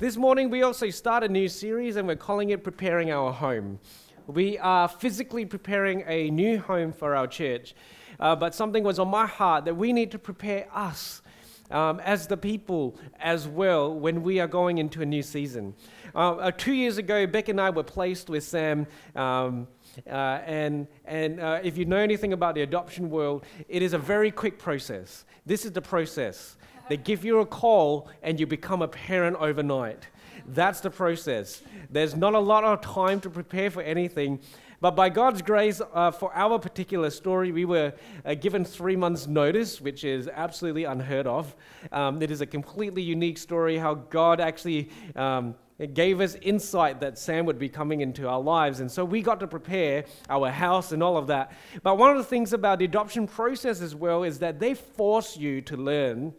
This morning, we also start a new series and we're calling it Preparing Our Home. We are physically preparing a new home for our church, uh, but something was on my heart that we need to prepare us um, as the people as well when we are going into a new season. Uh, uh, two years ago, Beck and I were placed with Sam. Um, uh, and and uh, if you know anything about the adoption world, it is a very quick process. This is the process. They give you a call and you become a parent overnight. That's the process. There's not a lot of time to prepare for anything. But by God's grace, uh, for our particular story, we were uh, given three months' notice, which is absolutely unheard of. Um, it is a completely unique story how God actually um, gave us insight that Sam would be coming into our lives. And so we got to prepare our house and all of that. But one of the things about the adoption process as well is that they force you to learn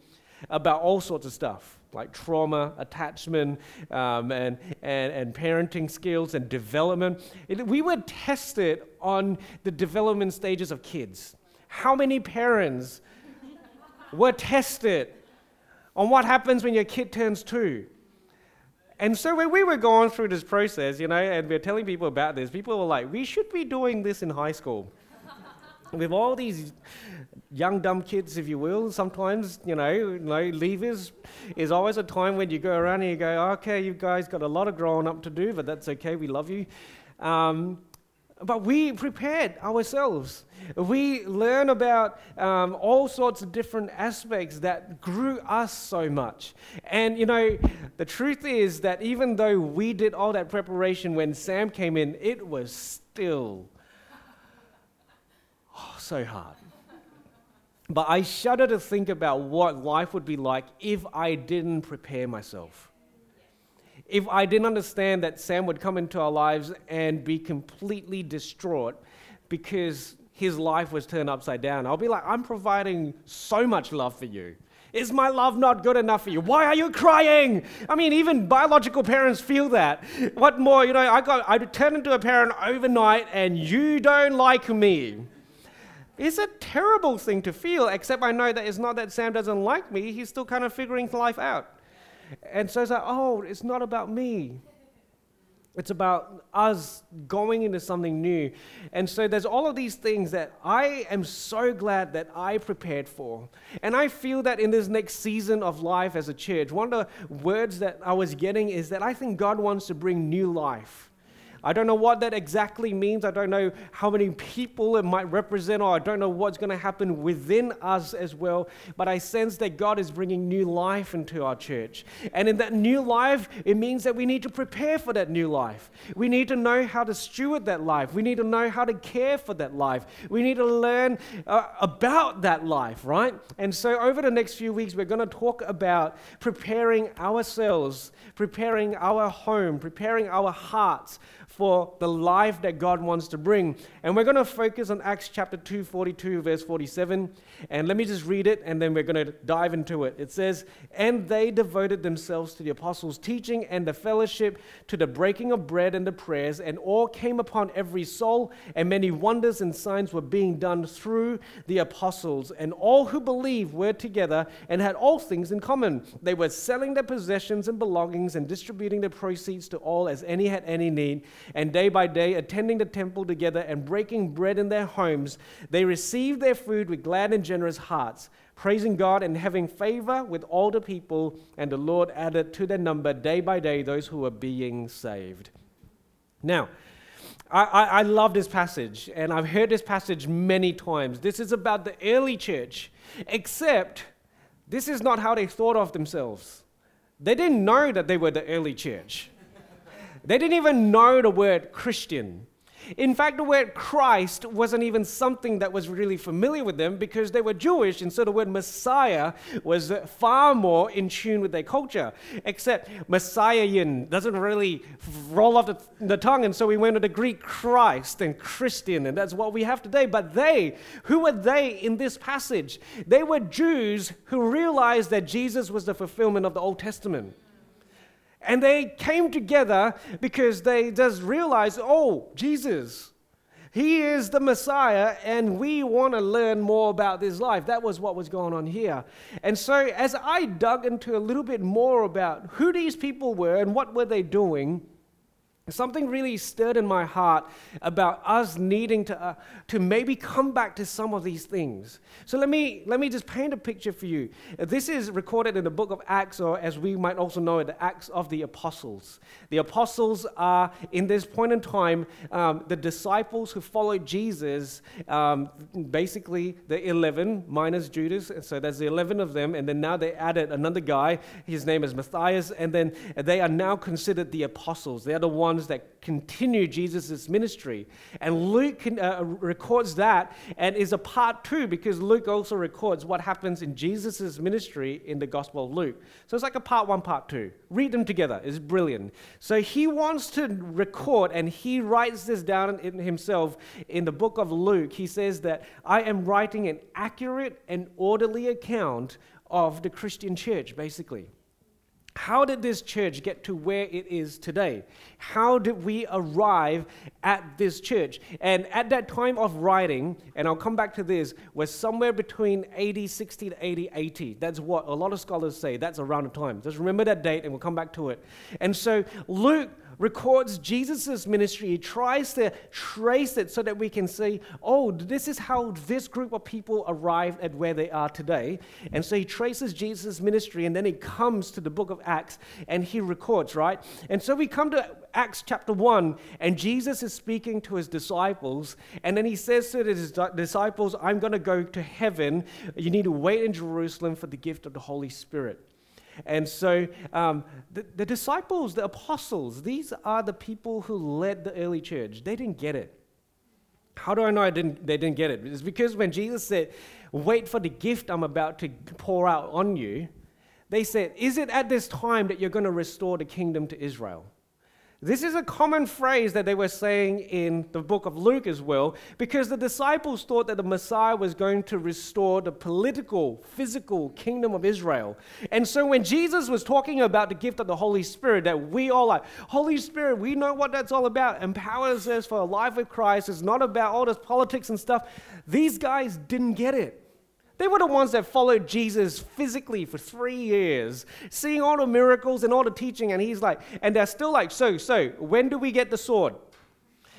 about all sorts of stuff like trauma, attachment, um, and, and, and parenting skills and development. It, we were tested on the development stages of kids. How many parents were tested on what happens when your kid turns two? And so when we were going through this process, you know, and we are telling people about this, people were like, we should be doing this in high school. With all these young dumb kids, if you will. Sometimes, you know, you know, leavers is always a time when you go around and you go, okay, you guys got a lot of growing up to do, but that's okay. We love you. Um, but we prepared ourselves. We learn about um, all sorts of different aspects that grew us so much. And, you know, the truth is that even though we did all that preparation when Sam came in, it was still so hard. But I shudder to think about what life would be like if I didn't prepare myself. If I didn't understand that Sam would come into our lives and be completely distraught because his life was turned upside down, I'll be like, I'm providing so much love for you. Is my love not good enough for you? Why are you crying? I mean, even biological parents feel that. What more, you know, I got I turned into a parent overnight and you don't like me. It's a terrible thing to feel, except I know that it's not that Sam doesn't like me, he's still kind of figuring life out. And so it's like, oh, it's not about me. It's about us going into something new. And so there's all of these things that I am so glad that I prepared for. And I feel that in this next season of life as a church, one of the words that I was getting is that I think God wants to bring new life I don't know what that exactly means. I don't know how many people it might represent, or I don't know what's going to happen within us as well. But I sense that God is bringing new life into our church. And in that new life, it means that we need to prepare for that new life. We need to know how to steward that life. We need to know how to care for that life. We need to learn uh, about that life, right? And so, over the next few weeks, we're going to talk about preparing ourselves, preparing our home, preparing our hearts for the life that God wants to bring. And we're going to focus on Acts chapter 2, 42, verse 47. And let me just read it and then we're going to dive into it. It says, And they devoted themselves to the apostles' teaching and the fellowship, to the breaking of bread and the prayers, and all came upon every soul, and many wonders and signs were being done through the apostles. And all who believed were together and had all things in common. They were selling their possessions and belongings and distributing the proceeds to all as any had any need and day by day, attending the temple together and breaking bread in their homes, they received their food with glad and generous hearts, praising God and having favor with all the people. And the Lord added to their number day by day those who were being saved. Now, I, I, love this passage, and I've heard this passage many times. This is about the early church, except this is not how they thought of themselves. They didn't know that they were the early church. They didn't even know the word Christian. In fact, the word Christ wasn't even something that was really familiar with them because they were Jewish, and so the word Messiah was far more in tune with their culture. Except Messiahian doesn't really roll off the, the tongue, and so we went to the Greek Christ and Christian, and that's what we have today. But they, who were they in this passage? They were Jews who realized that Jesus was the fulfillment of the Old Testament. And they came together because they just realized, oh, Jesus, He is the Messiah, and we want to learn more about this life. That was what was going on here. And so, as I dug into a little bit more about who these people were and what were they doing, Something really stirred in my heart about us needing to, uh, to maybe come back to some of these things. So let me, let me just paint a picture for you. This is recorded in the book of Acts, or as we might also know it, the Acts of the Apostles. The apostles are, in this point in time, um, the disciples who followed Jesus, um, basically the 11 minus Judas. So there's the 11 of them, and then now they added another guy. His name is Matthias, and then they are now considered the apostles. They are the ones ones that continue Jesus' ministry. And Luke can, uh, records that and is a part two because Luke also records what happens in Jesus' ministry in the Gospel of Luke. So it's like a part one, part two. Read them together, it's brilliant. So he wants to record and he writes this down in himself in the book of Luke. He says that I am writing an accurate and orderly account of the Christian church, basically. How did this church get to where it is today? How did we arrive at this church? And at that time of writing, and I'll come back to this, was somewhere between AD 60 to AD 80. That's what a lot of scholars say. That's around the time. Just remember that date and we'll come back to it. And so Luke records Jesus' ministry. He tries to trace it so that we can see, oh, this is how this group of people arrived at where they are today. And so he traces Jesus' ministry and then he comes to the book of Acts and he records, right? And so we come to Acts chapter 1, and Jesus is speaking to his disciples, and then he says to his disciples, I'm going to go to heaven. You need to wait in Jerusalem for the gift of the Holy Spirit. And so um, the, the disciples, the apostles, these are the people who led the early church. They didn't get it. How do I know I didn't, they didn't get it? It's because when Jesus said, Wait for the gift I'm about to pour out on you, they said, Is it at this time that you're going to restore the kingdom to Israel? This is a common phrase that they were saying in the book of Luke as well, because the disciples thought that the Messiah was going to restore the political, physical kingdom of Israel. And so when Jesus was talking about the gift of the Holy Spirit, that we all like, Holy Spirit, we know what that's all about, empowers us for a life with Christ, it's not about all this politics and stuff. These guys didn't get it. They were the ones that followed Jesus physically for three years, seeing all the miracles and all the teaching. And he's like, and they're still like, so, so, when do we get the sword?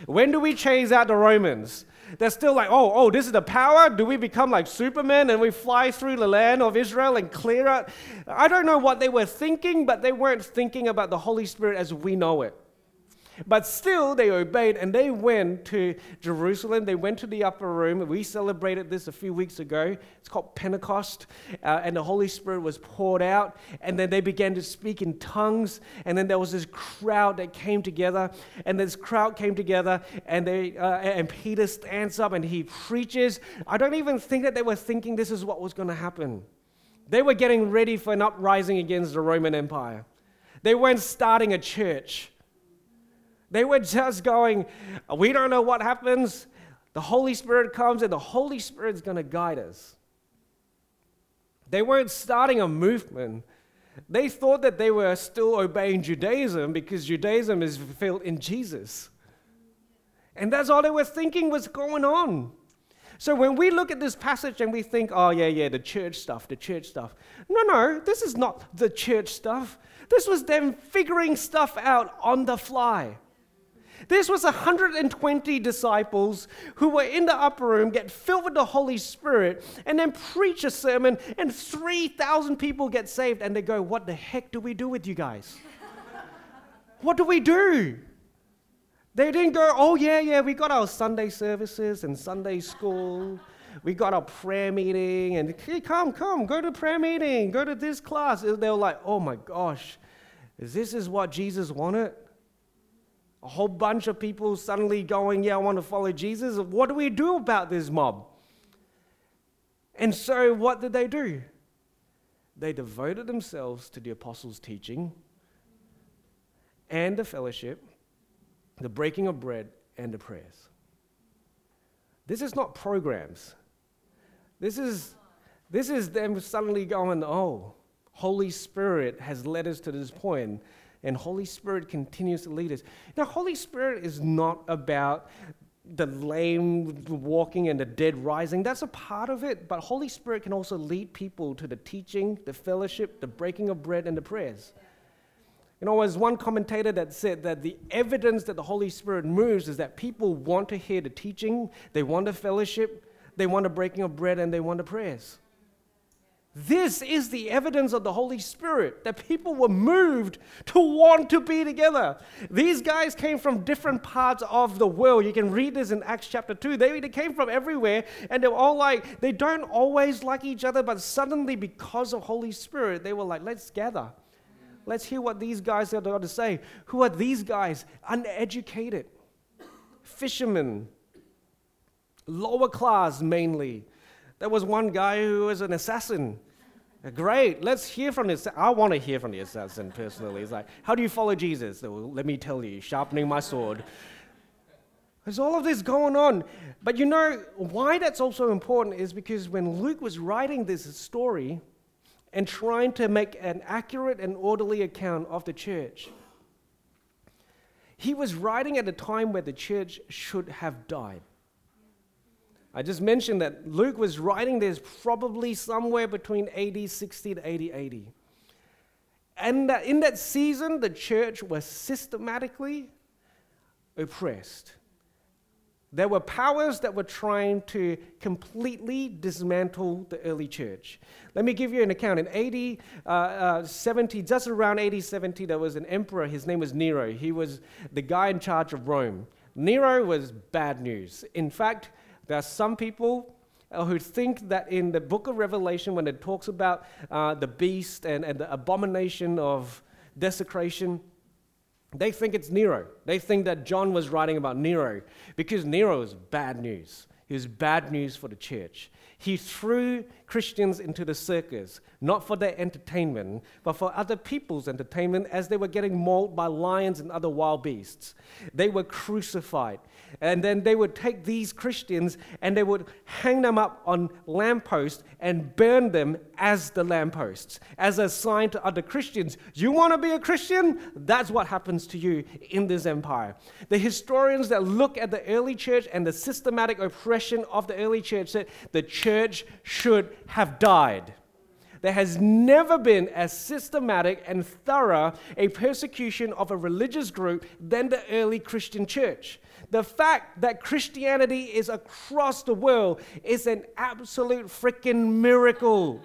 When do we chase out the Romans? They're still like, oh, oh, this is the power? Do we become like Superman and we fly through the land of Israel and clear out? I don't know what they were thinking, but they weren't thinking about the Holy Spirit as we know it. But still, they obeyed and they went to Jerusalem. They went to the upper room. We celebrated this a few weeks ago. It's called Pentecost. Uh, and the Holy Spirit was poured out. And then they began to speak in tongues. And then there was this crowd that came together. And this crowd came together. And, they, uh, and Peter stands up and he preaches. I don't even think that they were thinking this is what was going to happen. They were getting ready for an uprising against the Roman Empire. They weren't starting a church. They were just going, we don't know what happens. The Holy Spirit comes and the Holy Spirit's going to guide us. They weren't starting a movement. They thought that they were still obeying Judaism because Judaism is fulfilled in Jesus. And that's all they were thinking was going on. So when we look at this passage and we think, oh, yeah, yeah, the church stuff, the church stuff. No, no, this is not the church stuff. This was them figuring stuff out on the fly. This was 120 disciples who were in the upper room, get filled with the Holy Spirit, and then preach a sermon, and 3,000 people get saved. And they go, What the heck do we do with you guys? what do we do? They didn't go, Oh, yeah, yeah, we got our Sunday services and Sunday school. We got our prayer meeting, and hey, come, come, go to prayer meeting, go to this class. They were like, Oh my gosh, this is what Jesus wanted? A whole bunch of people suddenly going, Yeah, I want to follow Jesus. What do we do about this mob? And so, what did they do? They devoted themselves to the apostles' teaching and the fellowship, the breaking of bread, and the prayers. This is not programs. This is, this is them suddenly going, Oh, Holy Spirit has led us to this point and Holy Spirit continues to lead us. Now, Holy Spirit is not about the lame walking and the dead rising. That's a part of it. But Holy Spirit can also lead people to the teaching, the fellowship, the breaking of bread, and the prayers. You know, there's one commentator that said that the evidence that the Holy Spirit moves is that people want to hear the teaching, they want the fellowship, they want the breaking of bread, and they want the prayers. This is the evidence of the Holy Spirit that people were moved to want to be together. These guys came from different parts of the world. You can read this in Acts chapter 2. They, came from everywhere and they were all like, they don't always like each other, but suddenly, because of Holy Spirit, they were like, let's gather. Let's hear what these guys have got to say. Who are these guys? Uneducated, fishermen, lower class mainly there was one guy who was an assassin. Great, let's hear from this. I want to hear from the assassin personally. He's like, How do you follow Jesus? Well, let me tell you, sharpening my sword. There's all of this going on. But you know why that's also important is because when Luke was writing this story and trying to make an accurate and orderly account of the church, he was writing at a time where the church should have died. I just mentioned that Luke was writing this probably somewhere between AD 60 to AD 80. And that in that season, the church was systematically oppressed. There were powers that were trying to completely dismantle the early church. Let me give you an account. In AD uh, uh, 70, just around AD 70, there was an emperor. His name was Nero. He was the guy in charge of Rome. Nero was bad news. In fact, there are some people uh, who think that in the book of Revelation, when it talks about uh, the beast and, and the abomination of desecration, they think it's Nero. They think that John was writing about Nero because Nero is bad news. He was bad news for the church. He threw Christians into the circus, not for their entertainment, but for other people's entertainment as they were getting mauled by lions and other wild beasts. They were crucified. And then they would take these Christians and they would hang them up on lampposts and burn them as the lampposts, as a sign to other Christians. You want to be a Christian? That's what happens to you in this empire. The historians that look at the early church and the systematic oppression of the early church said the church should have died. There has never been as systematic and thorough a persecution of a religious group than the early Christian church. The fact that Christianity is across the world is an absolute freaking miracle.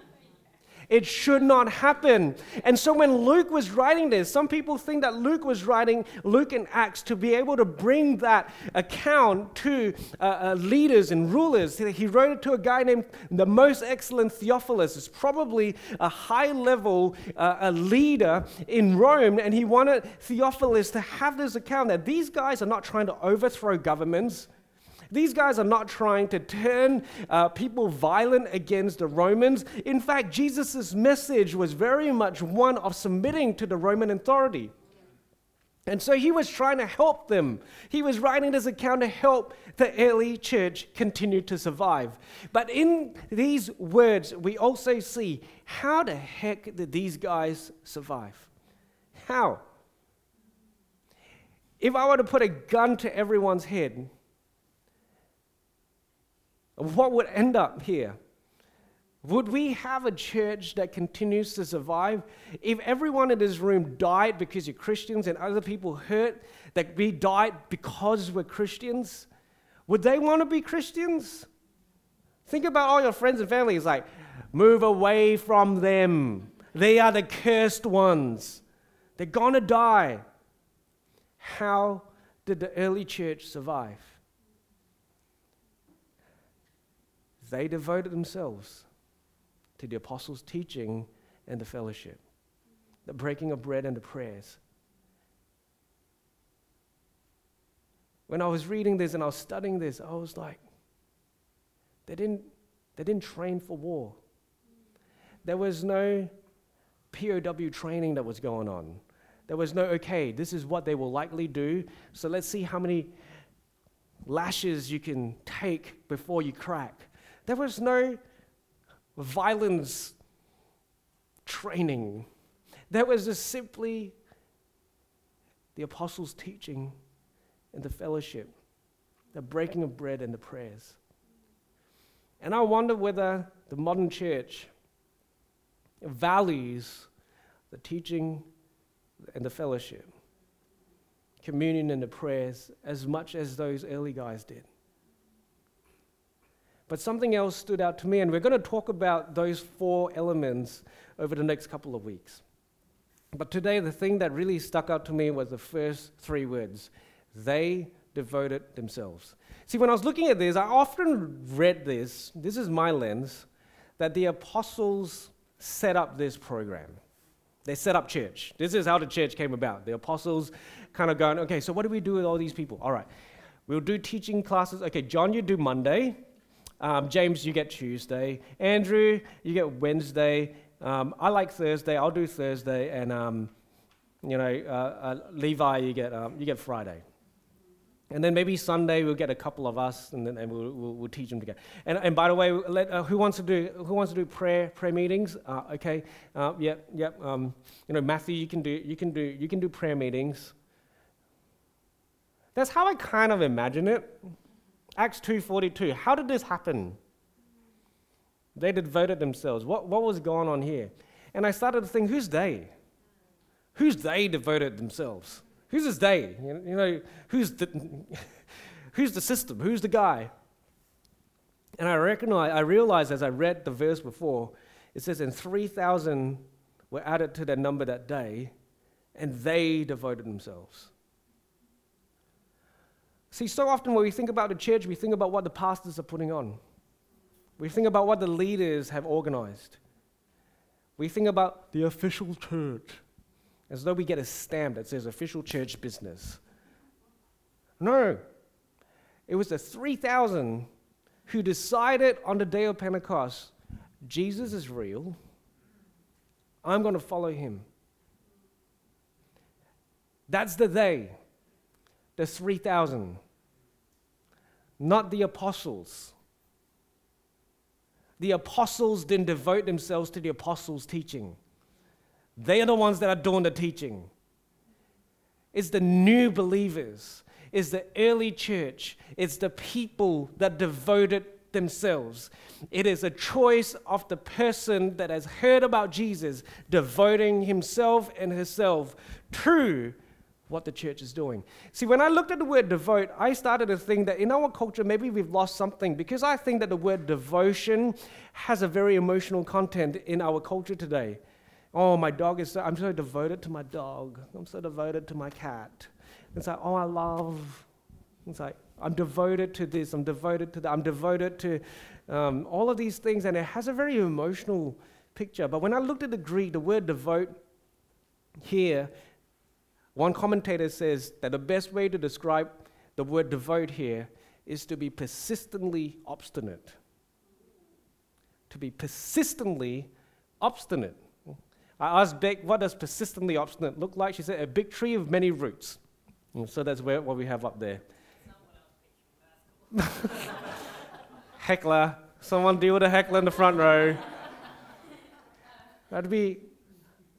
It should not happen. And so when Luke was writing this, some people think that Luke was writing Luke and Acts to be able to bring that account to uh, uh, leaders and rulers. He wrote it to a guy named the most excellent Theophilus. It's probably a high level uh, a leader in Rome, and he wanted Theophilus to have this account that these guys are not trying to overthrow governments. These guys are not trying to turn uh, people violent against the Romans. In fact, Jesus' message was very much one of submitting to the Roman authority. And so he was trying to help them. He was writing this account to help the early church continue to survive. But in these words, we also see how the heck did these guys survive? How? If I were to put a gun to everyone's head what would end up here? Would we have a church that continues to survive? If everyone in this room died because you're Christians and other people hurt that we died because we're Christians, would they want to be Christians? Think about all your friends and family. It's like, move away from them. They are the cursed ones. They're going to die. How did the early church survive? They devoted themselves to the apostles' teaching and the fellowship, the breaking of bread and the prayers. When I was reading this and I was studying this, I was like, they didn't, they didn't train for war. There was no POW training that was going on. There was no, okay, this is what they will likely do, so let's see how many lashes you can take before you crack. There was no violence training. There was just simply the apostles' teaching and the fellowship, the breaking of bread and the prayers. And I wonder whether the modern church values the teaching and the fellowship, communion and the prayers as much as those early guys did. But something else stood out to me, and we're going to talk about those four elements over the next couple of weeks. But today, the thing that really stuck out to me was the first three words they devoted themselves. See, when I was looking at this, I often read this, this is my lens, that the apostles set up this program. They set up church. This is how the church came about. The apostles kind of going, okay, so what do we do with all these people? All right, we'll do teaching classes. Okay, John, you do Monday. Um, James, you get Tuesday. Andrew, you get Wednesday. Um, I like Thursday. I'll do Thursday. And, um, you know, uh, uh, Levi, you get, um, you get Friday. And then maybe Sunday we'll get a couple of us, and then and we'll, we'll, we'll, teach them together. And, and by the way, let, uh, who wants to do who wants to do prayer prayer meetings? Uh, okay, uh, yep, yep. Um, you know, Matthew, you can do you can do you can do prayer meetings. That's how I kind of imagine it. Acts two forty two. How did this happen? They devoted themselves. What what was going on here? And I started to think, who's they? Who's they devoted themselves? Who's this they? You know, who's the, who's the system? Who's the guy? And I recognize, I realized as I read the verse before, it says, and 3,000 were added to their number that day, and they devoted themselves. See, so often when we think about the church, we think about what the pastors are putting on. We think about what the leaders have organized. We think about the official church as though we get a stamp that says official church business. No. It was the 3,000 who decided on the day of Pentecost Jesus is real. I'm going to follow him. That's the they, the 3,000, not the apostles. The apostles didn't devote themselves to the apostles' teaching. They are the ones that are doing the teaching. It's the new believers, it's the early church, it's the people that devoted themselves. It is a choice of the person that has heard about Jesus devoting himself and herself to what the church is doing. See, when I looked at the word devote, I started to think that in our culture, maybe we've lost something because I think that the word devotion has a very emotional content in our culture today. Oh, my dog is so, I'm so devoted to my dog. I'm so devoted to my cat. It's like, oh, I love. It's like, I'm devoted to this, I'm devoted to that, I'm devoted to um, all of these things, and it has a very emotional picture. But when I looked at the Greek, the word devote here, one commentator says that the best way to describe the word devote here is to be persistently obstinate. To be persistently obstinate. I asked Beck, what does persistently obstinate look like? She said, a big tree of many roots. So that's where, what we have up there. heckler. Someone deal with a heckler in the front row. That'd be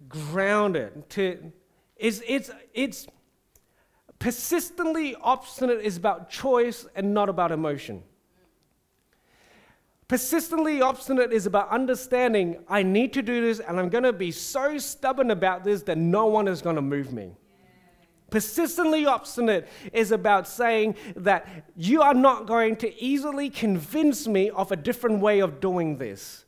grounded. To, it's, it's, it's persistently obstinate is about choice and not about emotion. Persistently obstinate is about understanding I need to do this and I'm going to be so stubborn about this that no one is going to move me. Persistently obstinate is about saying that you are not going to easily convince me of a different way of doing this.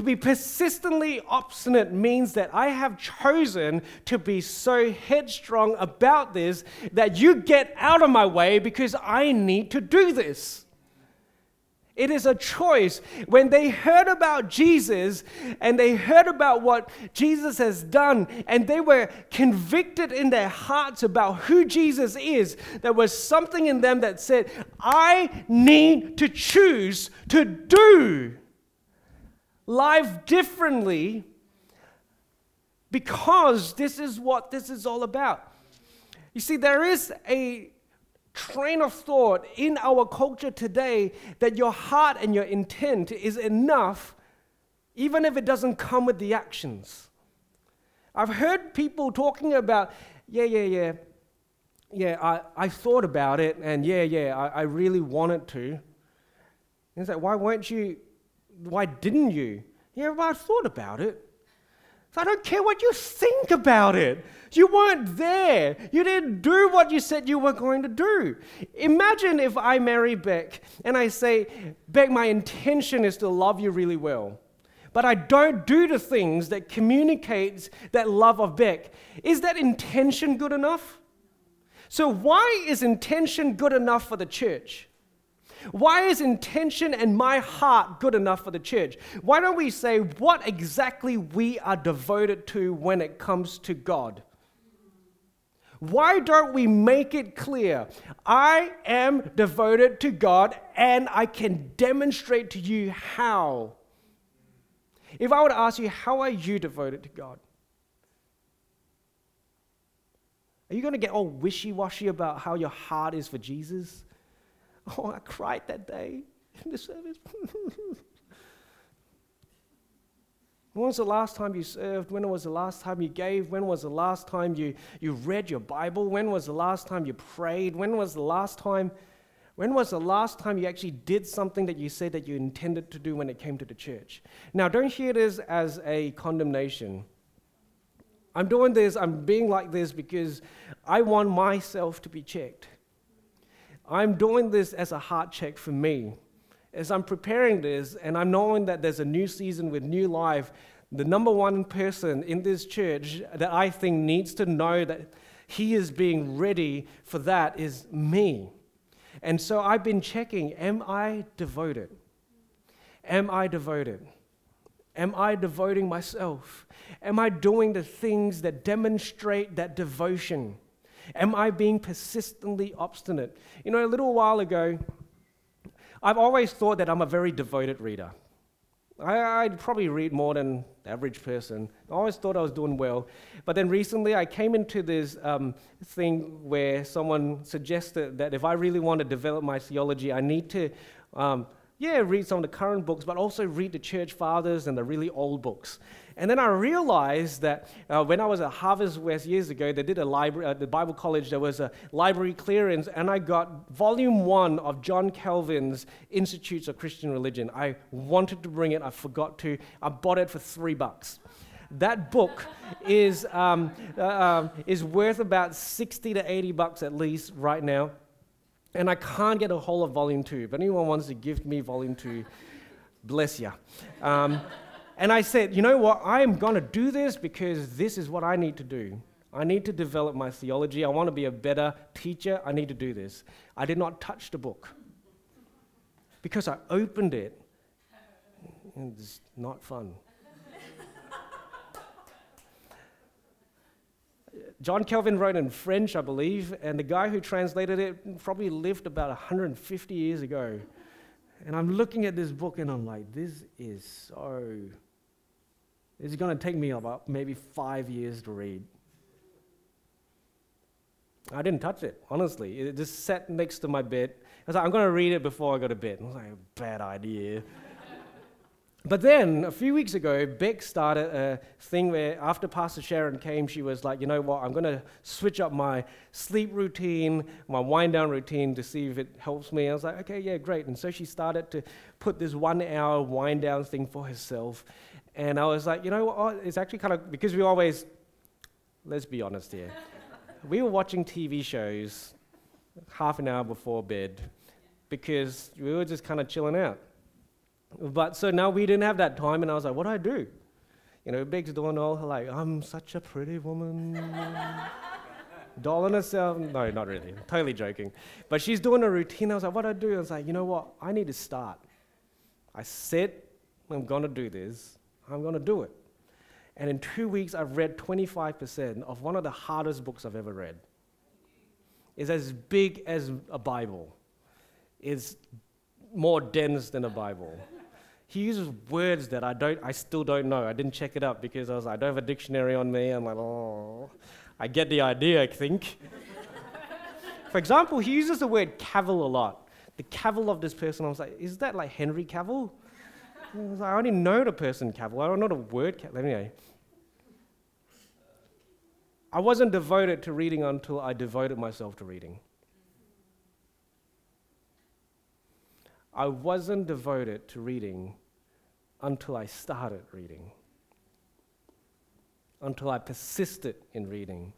To be persistently obstinate means that I have chosen to be so headstrong about this that you get out of my way because I need to do this. It is a choice. When they heard about Jesus and they heard about what Jesus has done, and they were convicted in their hearts about who Jesus is, there was something in them that said, I need to choose to do life differently because this is what this is all about. You see, there is a train of thought in our culture today that your heart and your intent is enough, even if it doesn't come with the actions. I've heard people talking about, yeah, yeah, yeah, yeah, I, I thought about it, and yeah, yeah, I, I really wanted to. And he's like, why weren't you, why didn't you? Yeah, well, I thought about it. So I don't care what you think about it. You weren't there. You didn't do what you said you were going to do. Imagine if I marry Beck and I say, Beck, my intention is to love you really well. But I don't do the things that communicates that love of Beck. Is that intention good enough? So why is intention good enough for the church? Why is intention and my heart good enough for the church? Why don't we say what exactly we are devoted to when it comes to God? Why don't we make it clear? I am devoted to God and I can demonstrate to you how. If I were to ask you, how are you devoted to God? Are you going to get all wishy washy about how your heart is for Jesus? Oh, I cried that day in the service. when was the last time you served? When was the last time you gave? When was the last time you, you read your Bible? When was the last time you prayed? When was the last time? When was the last time you actually did something that you said that you intended to do when it came to the church? Now, don't hear this as a condemnation. I'm doing this, I'm being like this because I want myself to be checked. I'm doing this as a heart check for me. As I'm preparing this and I'm knowing that there's a new season with new life, the number one person in this church that I think needs to know that he is being ready for that is me. And so I've been checking am I devoted? Am I devoted? Am I devoting myself? Am I doing the things that demonstrate that devotion? Am I being persistently obstinate? You know, a little while ago, I've always thought that I'm a very devoted reader. I, would probably read more than the average person. I always thought I was doing well. But then recently I came into this um, thing where someone suggested that if I really want to develop my theology, I need to, um, yeah, read some of the current books, but also read the church fathers and the really old books. And then I realized that uh, when I was at Harvest West years ago, they did a library, at uh, the Bible college, there was a library clearance, and I got volume one of John Calvin's Institutes of Christian Religion. I wanted to bring it, I forgot to. I bought it for three bucks. That book is, um, uh, um, is worth about 60 to 80 bucks at least right now. And I can't get a hold of volume two. If anyone wants to give me volume two, bless you. Um, and I said, you know what? I am going to do this because this is what I need to do. I need to develop my theology. I want to be a better teacher. I need to do this. I did not touch the book because I opened it. It's not fun. John Calvin wrote in French, I believe, and the guy who translated it probably lived about 150 years ago. And I'm looking at this book and I'm like, this is so it's going to take me about maybe five years to read. I didn't touch it, honestly. It just sat next to my bed. I was like, I'm going to read it before I go to bed. I was like, bad idea. but then, a few weeks ago, Beck started a thing where after Pastor Sharon came, she was like, you know what, I'm going to switch up my sleep routine, my wind down routine to see if it helps me. I was like, okay, yeah, great. And so she started to put this one hour wind down thing for herself. And I was like, you know what? It's actually kind of because we always, let's be honest here, we were watching TV shows half an hour before bed because we were just kind of chilling out. But so now we didn't have that time, and I was like, what do I do? You know, Beck's doing all like, I'm such a pretty woman. Dolling herself. No, not really. Totally joking. But she's doing a routine. I was like, what do I do? I was like, you know what? I need to start. I said, I'm going to do this. I'm going to do it. And in two weeks, I've read 25% of one of the hardest books I've ever read. It's as big as a Bible, it's more dense than a Bible. He uses words that I, don't, I still don't know. I didn't check it up because I was like, I don't have a dictionary on me. I'm like, oh, I get the idea, I think. For example, he uses the word cavil a lot. The cavil of this person, I was like, is that like Henry Cavill? I, like, I only know the person Cavill. I don't know the word cavil. Anyway. I wasn't devoted to reading until I devoted myself to reading. I wasn't devoted to reading until I started reading, until I persisted in reading,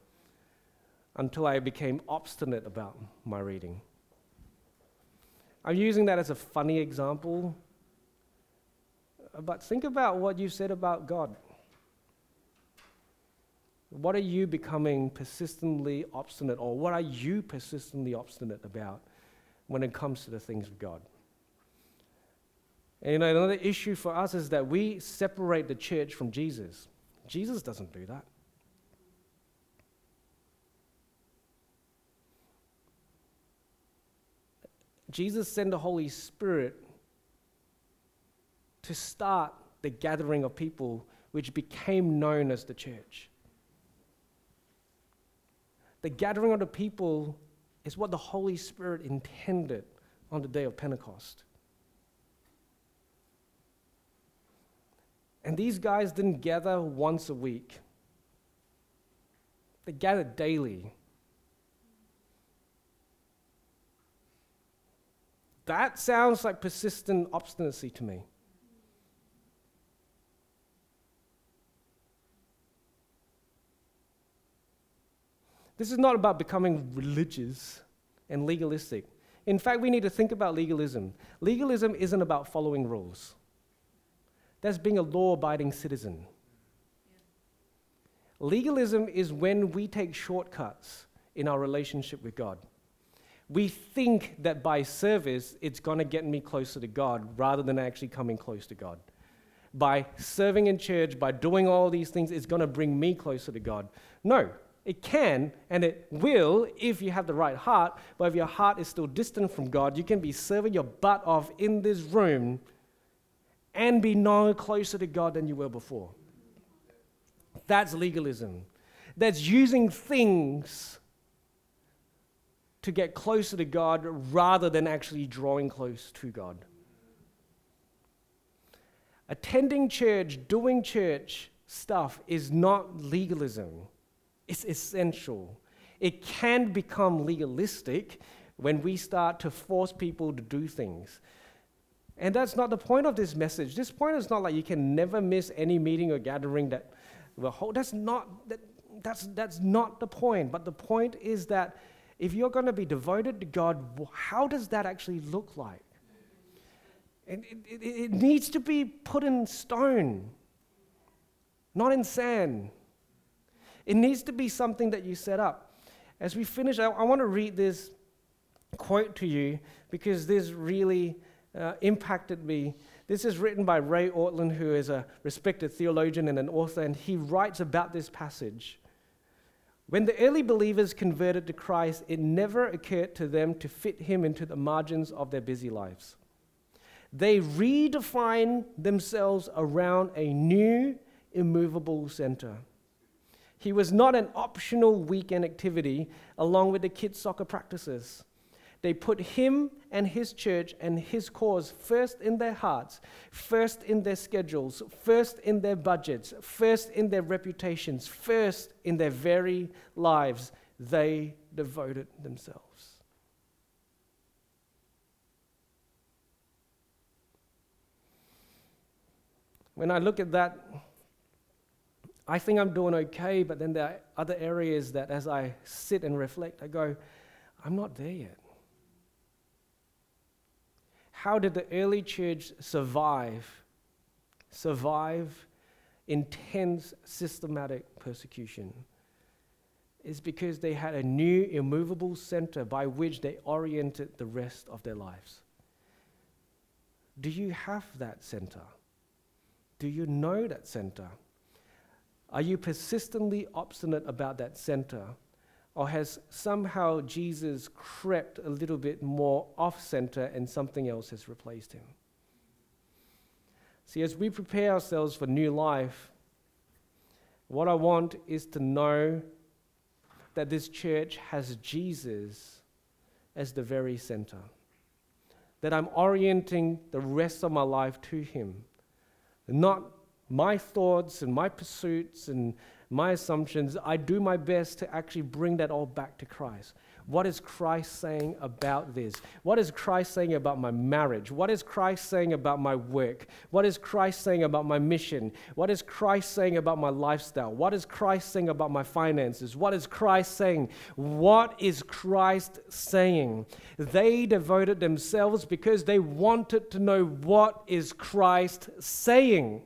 until I became obstinate about my reading. I'm using that as a funny example, but think about what you said about God. What are you becoming persistently obstinate, or what are you persistently obstinate about when it comes to the things of God? And you know, another issue for us is that we separate the church from Jesus. Jesus doesn't do that. Jesus sent the Holy Spirit to start the gathering of people which became known as the church. The gathering of the people is what the Holy Spirit intended on the day of Pentecost. And these guys didn't gather once a week, they gathered daily. That sounds like persistent obstinacy to me. This is not about becoming religious and legalistic. In fact, we need to think about legalism. Legalism isn't about following rules, that's being a law abiding citizen. Legalism is when we take shortcuts in our relationship with God. We think that by service, it's going to get me closer to God rather than actually coming close to God. By serving in church, by doing all these things, it's going to bring me closer to God. No, it can and it will if you have the right heart, but if your heart is still distant from God, you can be serving your butt off in this room and be no closer to God than you were before. That's legalism. That's using things to get closer to God rather than actually drawing close to God. Attending church, doing church stuff is not legalism. It's essential. It can become legalistic when we start to force people to do things. And that's not the point of this message. This point is not like you can never miss any meeting or gathering that will hold. That's not, that, that's, that's not the point. But the point is that if you're going to be devoted to God, how does that actually look like? And it, it, it needs to be put in stone, not in sand. It needs to be something that you set up. As we finish, I, I want to read this quote to you because this really uh, impacted me. This is written by Ray Ortlund, who is a respected theologian and an author, and he writes about this passage. When the early believers converted to Christ, it never occurred to them to fit him into the margins of their busy lives. They redefined themselves around a new, immovable center. He was not an optional weekend activity along with the kids' soccer practices. They put him and his church and his cause first in their hearts, first in their schedules, first in their budgets, first in their reputations, first in their very lives. They devoted themselves. When I look at that, I think I'm doing okay, but then there are other areas that as I sit and reflect, I go, I'm not there yet. How did the early church survive? Survive intense, systematic persecution? Is because they had a new, immovable center by which they oriented the rest of their lives. Do you have that center? Do you know that center? Are you persistently obstinate about that center? Or has somehow Jesus crept a little bit more off center and something else has replaced him? See, as we prepare ourselves for new life, what I want is to know that this church has Jesus as the very center. That I'm orienting the rest of my life to Him. Not my thoughts and my pursuits and my assumptions, I do my best to actually bring that all back to Christ. What is Christ saying about this? What is Christ saying about my marriage? What is Christ saying about my work? What is Christ saying about my mission? What is Christ saying about my lifestyle? What is Christ saying about my finances? What is Christ saying? What is Christ saying? They devoted themselves because they wanted to know what is Christ saying.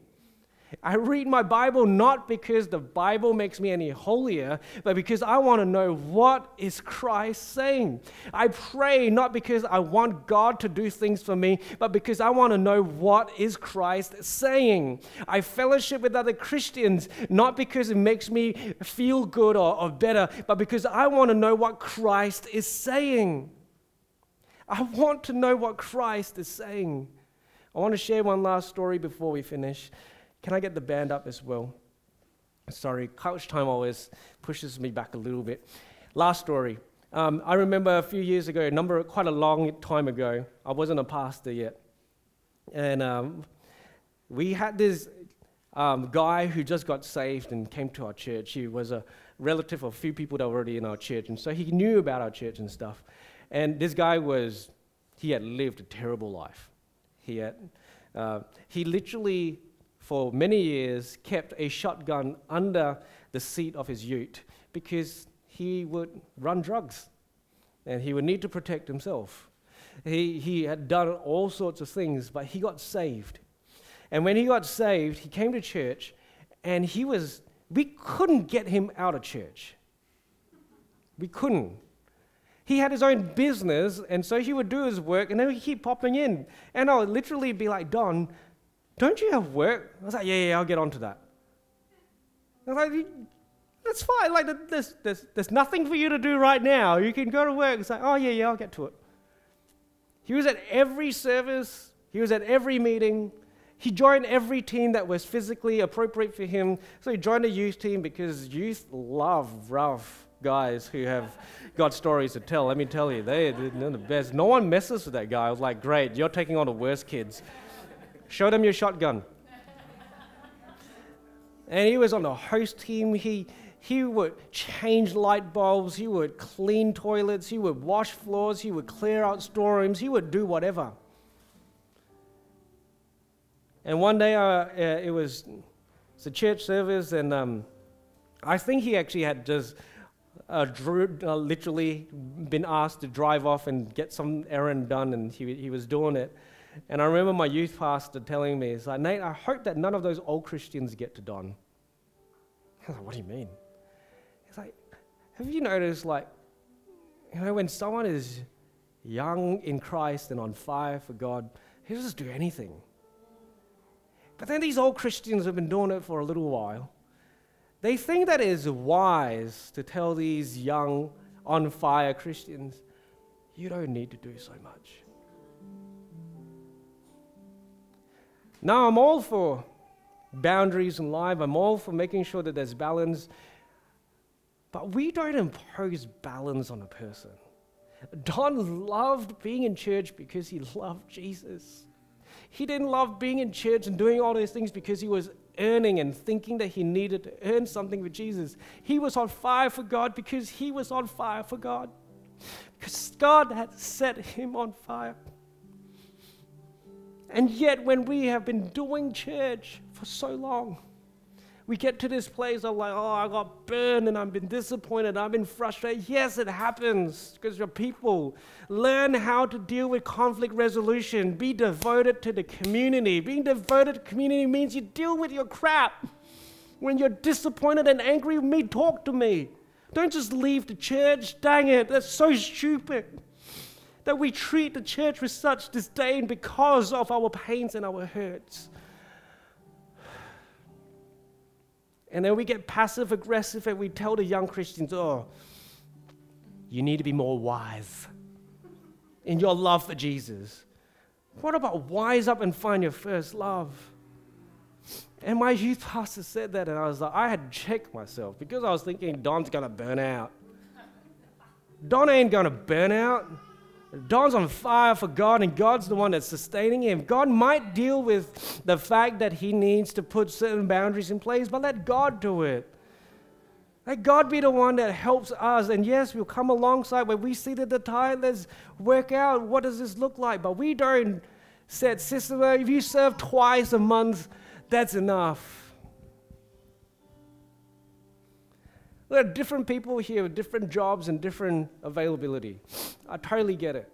I read my Bible not because the Bible makes me any holier, but because I want to know what is Christ saying. I pray not because I want God to do things for me, but because I want to know what is Christ saying. I fellowship with other Christians not because it makes me feel good or, or better, but because I want to know what Christ is saying. I want to know what Christ is saying. I want to share one last story before we finish. Can I get the band up as well? Sorry, couch time always pushes me back a little bit. Last story. Um, I remember a few years ago, a number, quite a long time ago, I wasn't a pastor yet, and um, we had this um, guy who just got saved and came to our church. He was a relative of a few people that were already in our church, and so he knew about our church and stuff. And this guy was, he had lived a terrible life. He had, uh, he literally for many years kept a shotgun under the seat of his ute because he would run drugs and he would need to protect himself. He, he had done all sorts of things, but he got saved. And when he got saved, he came to church and he was, we couldn't get him out of church. We couldn't. He had his own business, and so he would do his work, and then he'd keep popping in. And I would literally be like, Don, don't you have work? I was like, Yeah, yeah, I'll get onto that. I was like, That's fine. Like, there's, there's, there's nothing for you to do right now. You can go to work. It's like, Oh, yeah, yeah, I'll get to it. He was at every service, he was at every meeting. He joined every team that was physically appropriate for him. So he joined a youth team because youth love rough guys who have got stories to tell. Let me tell you, they, they're the best. No one messes with that guy. I was like, great, you're taking on the worst kids. Show them your shotgun. and he was on the host team. He, he would change light bulbs, he would clean toilets, he would wash floors, he would clear out storerooms, he would do whatever. And one day uh, uh, it was it's a church service, and um, I think he actually had just uh, drew, uh, literally been asked to drive off and get some errand done, and he, he was doing it. And I remember my youth pastor telling me, "It's like Nate, I hope that none of those old Christians get to Don." I was like, "What do you mean?" He's like, have you noticed, like, you know, when someone is young in Christ and on fire for God, he doesn't just do anything. But then these old Christians have been doing it for a little while. They think that it is wise to tell these young, on fire Christians, you don't need to do so much. Now, I'm all for boundaries in life, I'm all for making sure that there's balance, but we don't impose balance on a person. Don loved being in church because he loved Jesus. He didn't love being in church and doing all those things because he was earning and thinking that he needed to earn something with Jesus. He was on fire for God because he was on fire for God. Because God had set him on fire. And yet, when we have been doing church for so long, we get to this place of like, oh, I got burned and I've been disappointed, I've been frustrated. Yes, it happens because you're people. Learn how to deal with conflict resolution. Be devoted to the community. Being devoted to community means you deal with your crap. When you're disappointed and angry with me, talk to me. Don't just leave the church. Dang it, that's so stupid that we treat the church with such disdain because of our pains and our hurts. And then we get passive aggressive and we tell the young Christians, oh, you need to be more wise in your love for Jesus. What about wise up and find your first love? And my youth pastor said that, and I was like, I had to check myself because I was thinking Don's gonna burn out. Don ain't gonna burn out. Don's on fire for God, and God's the one that's sustaining him. God might deal with the fact that he needs to put certain boundaries in place, but let God do it. Let God be the one that helps us. And yes, we'll come alongside when we see that the tide, let's work out what does this look like. But we don't set system, if you serve twice a month, that's enough. There are different people here with different jobs and different availability. I totally get it.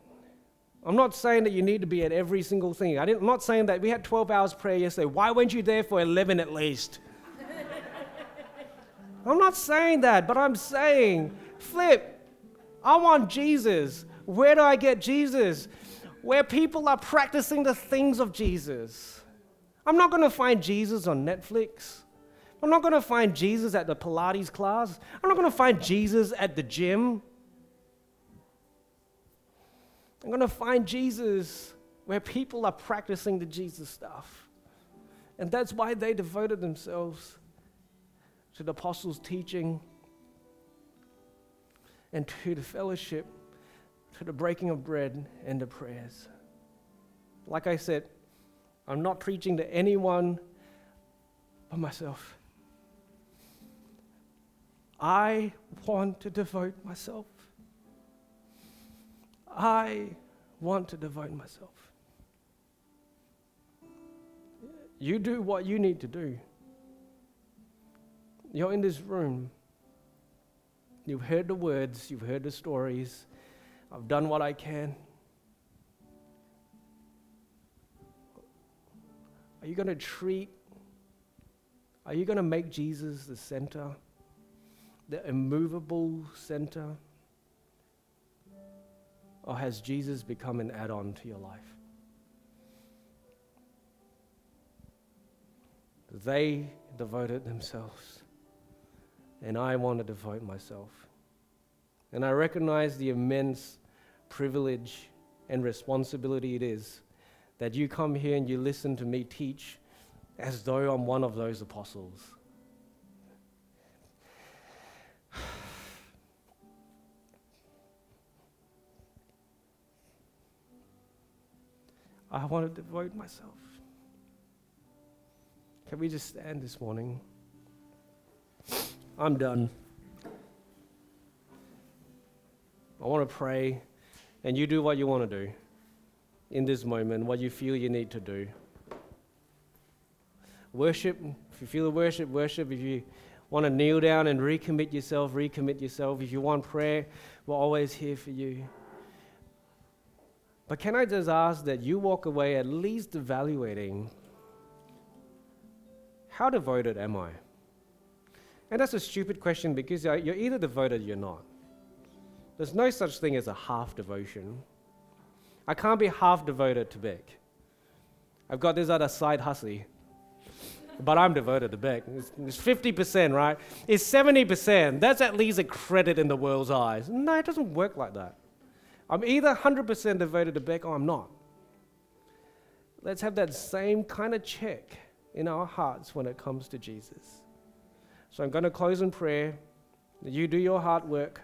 I'm not saying that you need to be at every single thing. I am not saying that we had 12 hours prayer yesterday. Why weren't you there for 11 at least? I'm not saying that, but I'm saying, flip, I want Jesus. Where do I get Jesus? Where people are practicing the things of Jesus. I'm not going to find Jesus on Netflix. I'm not going to find Jesus at the Pilates class. I'm not going to find Jesus at the gym. I'm going to find Jesus where people are practicing the Jesus stuff. And that's why they devoted themselves to the apostles' teaching and to the fellowship, to the breaking of bread and the prayers. Like I said, I'm not preaching to anyone but myself. I want to devote myself. I want to devote myself. You do what you need to do. You're in this room. You've heard the words, you've heard the stories. I've done what I can. Are you going to treat, are you going to make Jesus the center? The immovable center? Or has Jesus become an add on to your life? They devoted themselves, and I want to devote myself. And I recognize the immense privilege and responsibility it is that you come here and you listen to me teach as though I'm one of those apostles. I want to devote myself. Can we just stand this morning? I'm done. I want to pray, and you do what you want to do in this moment, what you feel you need to do. Worship, if you feel the worship, worship. If you want to kneel down and recommit yourself, recommit yourself. If you want prayer, we're always here for you. But can I just ask that you walk away at least evaluating how devoted am I? And that's a stupid question because you're either devoted or you're not. There's no such thing as a half devotion. I can't be half devoted to Beck. I've got this other side hussy, but I'm devoted to Beck. It's, it's 50%, right? It's 70%. That's at least a credit in the world's eyes. No, it doesn't work like that. I'm either 100% devoted to Beck or I'm not. Let's have that same kind of check in our hearts when it comes to Jesus. So I'm going to close in prayer. You do your hard work.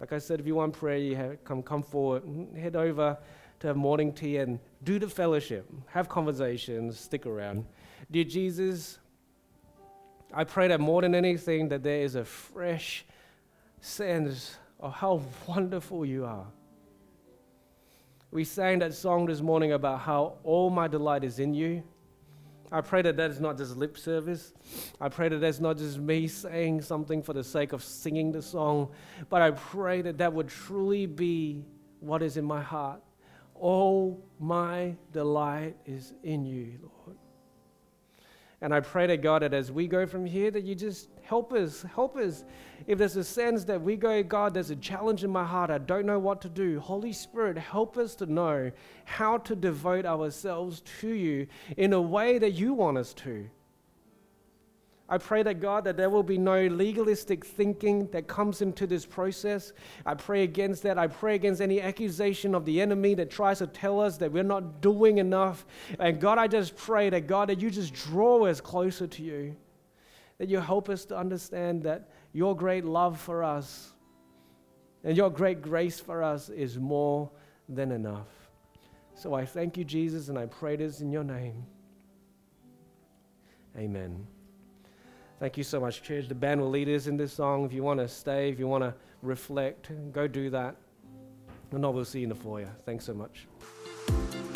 Like I said, if you want prayer, you have, come, come forward, head over to have morning tea and do the fellowship, have conversations, stick around. Dear Jesus, I pray that more than anything, that there is a fresh sense of how wonderful you are. We sang that song this morning about how all my delight is in you. I pray that that is not just lip service. I pray that that's not just me saying something for the sake of singing the song, but I pray that that would truly be what is in my heart. All my delight is in you, Lord. And I pray to God that as we go from here, that you just help us, help us if there's a sense that we go, God, there's a challenge in my heart, I don't know what to do, Holy Spirit, help us to know how to devote ourselves to you in a way that you want us to. I pray that God, that there will be no legalistic thinking that comes into this process. I pray against that. I pray against any accusation of the enemy that tries to tell us that we're not doing enough. And God, I just pray that God, that you just draw us closer to you. That you help us to understand that your great love for us and your great grace for us is more than enough. So I thank you, Jesus, and I pray this in your name. Amen. Thank you so much, church. The band will lead us in this song. If you want to stay, if you want to reflect, go do that. And I will see you in the foyer. Thanks so much.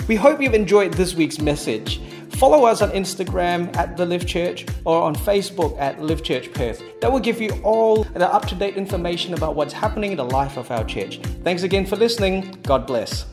We hope you've enjoyed this week's message. Follow us on Instagram at The Live Church or on Facebook at Live Church Perth. That will give you all the up to date information about what's happening in the life of our church. Thanks again for listening. God bless.